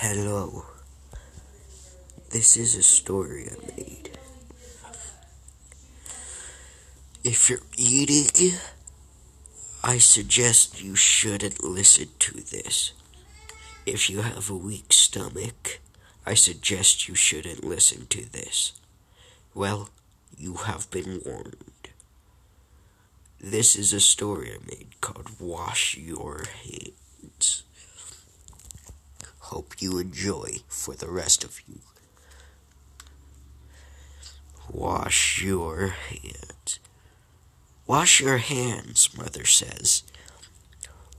Hello. This is a story I made. If you're eating, I suggest you shouldn't listen to this. If you have a weak stomach, I suggest you shouldn't listen to this. Well, you have been warned. This is a story I made called Wash Your Hands. You enjoy for the rest of you. Wash your hands. Wash your hands, Mother says.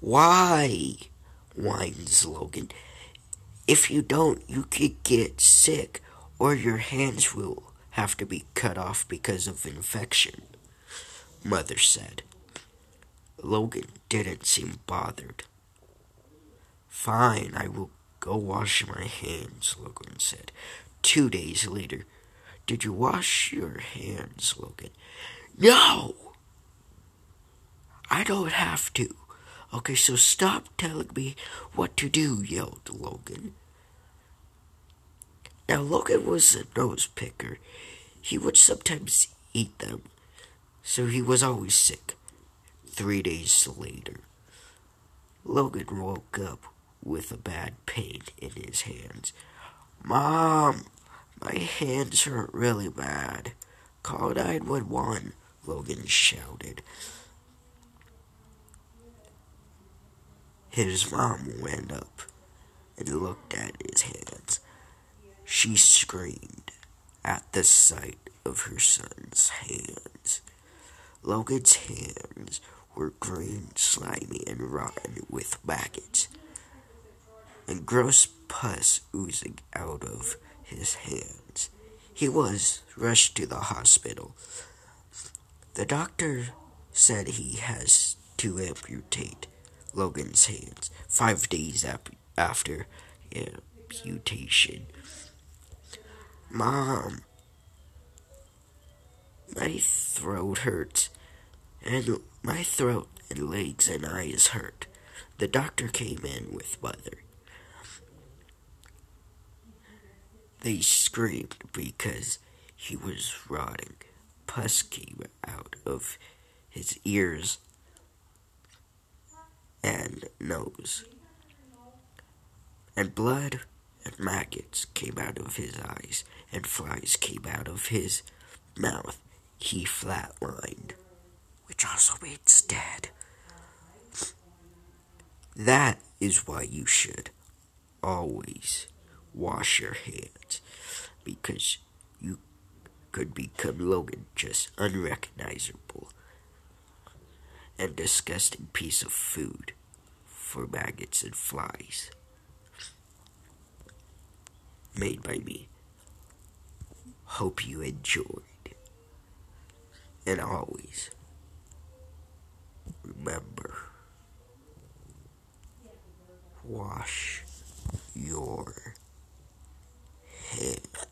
Why? whines Logan. If you don't, you could get sick, or your hands will have to be cut off because of infection, Mother said. Logan didn't seem bothered. Fine, I will go wash my hands, Logan said. Two days later, did you wash your hands, Logan? No! I don't have to. Okay, so stop telling me what to do, yelled Logan. Now, Logan was a nose picker. He would sometimes eat them, so he was always sick. Three days later, Logan woke up with a bad pain in his hands. Mom, my hands hurt really bad. Call 911, Logan shouted. His mom went up and looked at his hands. She screamed at the sight of her son's hands. Logan's hands were green, slimy, and rotten with maggots, and gross pus oozing out of his hands. He was rushed to the hospital. The doctor said he has to amputate Logan's hands five days ap- after amputation. Mom, my throat hurts, and my throat and legs and eyes hurt. The doctor came in with mother. They screamed because he was rotting. Pus came out of his ears and nose. And blood and maggots came out of his eyes, and flies came out of his mouth. He flatlined, which also means dead. That is why you should always wash your hands because you could become Logan just unrecognizable and disgusting piece of food for maggots and flies made by me. Hope you enjoyed. And always remember wash.